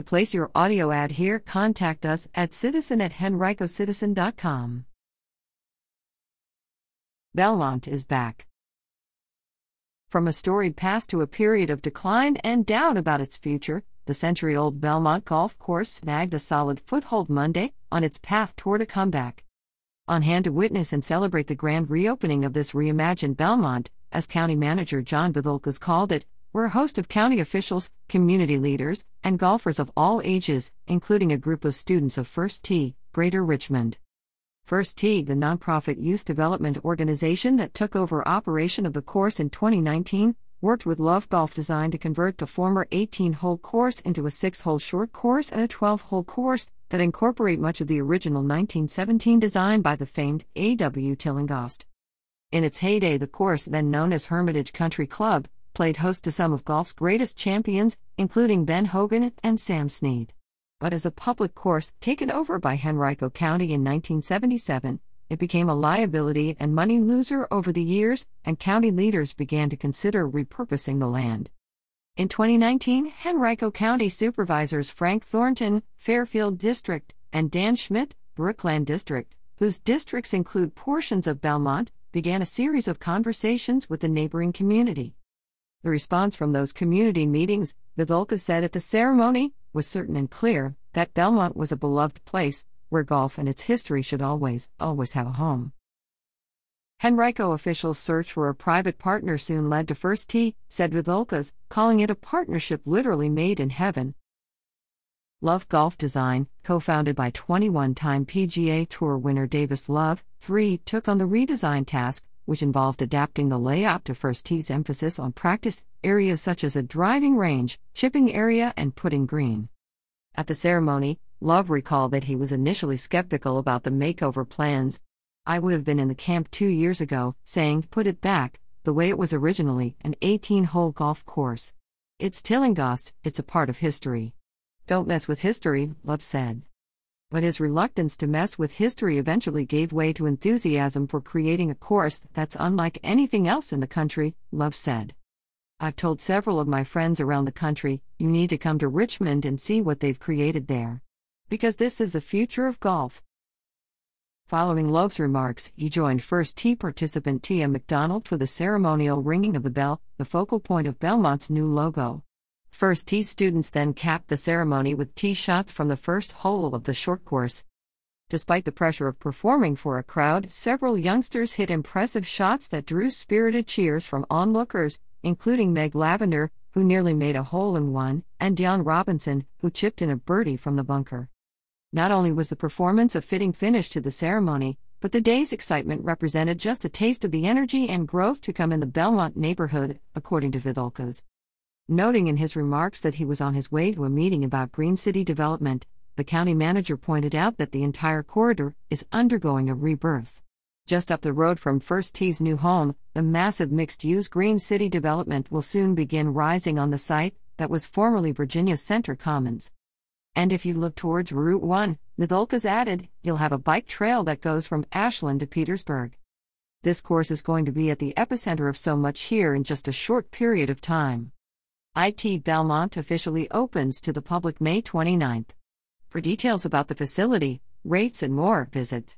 To place your audio ad here, contact us at citizen at henricocitizen.com. Belmont is back. From a storied past to a period of decline and doubt about its future, the century old Belmont Golf Course snagged a solid foothold Monday on its path toward a comeback. On hand to witness and celebrate the grand reopening of this reimagined Belmont, as County Manager John Vithoulkas called it, were a host of county officials, community leaders, and golfers of all ages, including a group of students of First Tee, Greater Richmond. First Tee, the nonprofit youth development organization that took over operation of the course in 2019, worked with Love Golf Design to convert the former 18 hole course into a 6 hole short course and a 12 hole course that incorporate much of the original 1917 design by the famed A.W. Tillinghast. In its heyday, the course, then known as Hermitage Country Club, played host to some of golf's greatest champions, including Ben Hogan and Sam Snead but as a public course taken over by Henrico County in 1977, it became a liability and money loser over the years, and county leaders began to consider repurposing the land. In 2019, Henrico County supervisors Frank Thornton, Fairfield District, and Dan Schmidt, Brookland District, whose districts include portions of Belmont, began a series of conversations with the neighboring community. The response from those community meetings, Vithoulkas said at the ceremony, was certain and clear that Belmont was a beloved place where golf and its history should always, always have a home. Henrico officials' search for a private partner soon led to First Tee, said Vithoulkas, calling it a partnership literally made in heaven. Love Golf Design, co founded by 21 time PGA Tour winner Davis Love, 3 took on the redesign task, which involved adapting the layout to First Tee's emphasis on practice areas such as a driving range, chipping area, and putting green. At the ceremony, Love recalled that he was initially skeptical about the makeover plans. I would have been in the camp two years ago, saying, put it back, the way it was originally an 18 hole golf course. It's Tillinghast, it's a part of history. Don't mess with history, Love said but his reluctance to mess with history eventually gave way to enthusiasm for creating a course that's unlike anything else in the country, Love said. I've told several of my friends around the country, you need to come to Richmond and see what they've created there. Because this is the future of golf. Following Love's remarks, he joined First Tee participant Tia McDonald for the ceremonial ringing of the bell, the focal point of Belmont's new logo. First tee students then capped the ceremony with tee shots from the first hole of the short course. Despite the pressure of performing for a crowd, several youngsters hit impressive shots that drew spirited cheers from onlookers, including Meg Lavender, who nearly made a hole in one, and Dion Robinson, who chipped in a birdie from the bunker. Not only was the performance a fitting finish to the ceremony, but the day's excitement represented just a taste of the energy and growth to come in the Belmont neighborhood, according to Vithoulkas. Noting in his remarks that he was on his way to a meeting about Green City development, the county manager pointed out that the entire corridor is undergoing a rebirth. Just up the road from First Tee's new home, the massive mixed use Green City development will soon begin rising on the site that was formerly Virginia Center Commons. And if you look towards Route 1, Vithoulkas added, you'll have a bike trail that goes from Ashland to Petersburg. This course is going to be at the epicenter of so much here in just a short period of time. IT Belmont officially opens to the public May 29th. For details about the facility, rates, and more, visit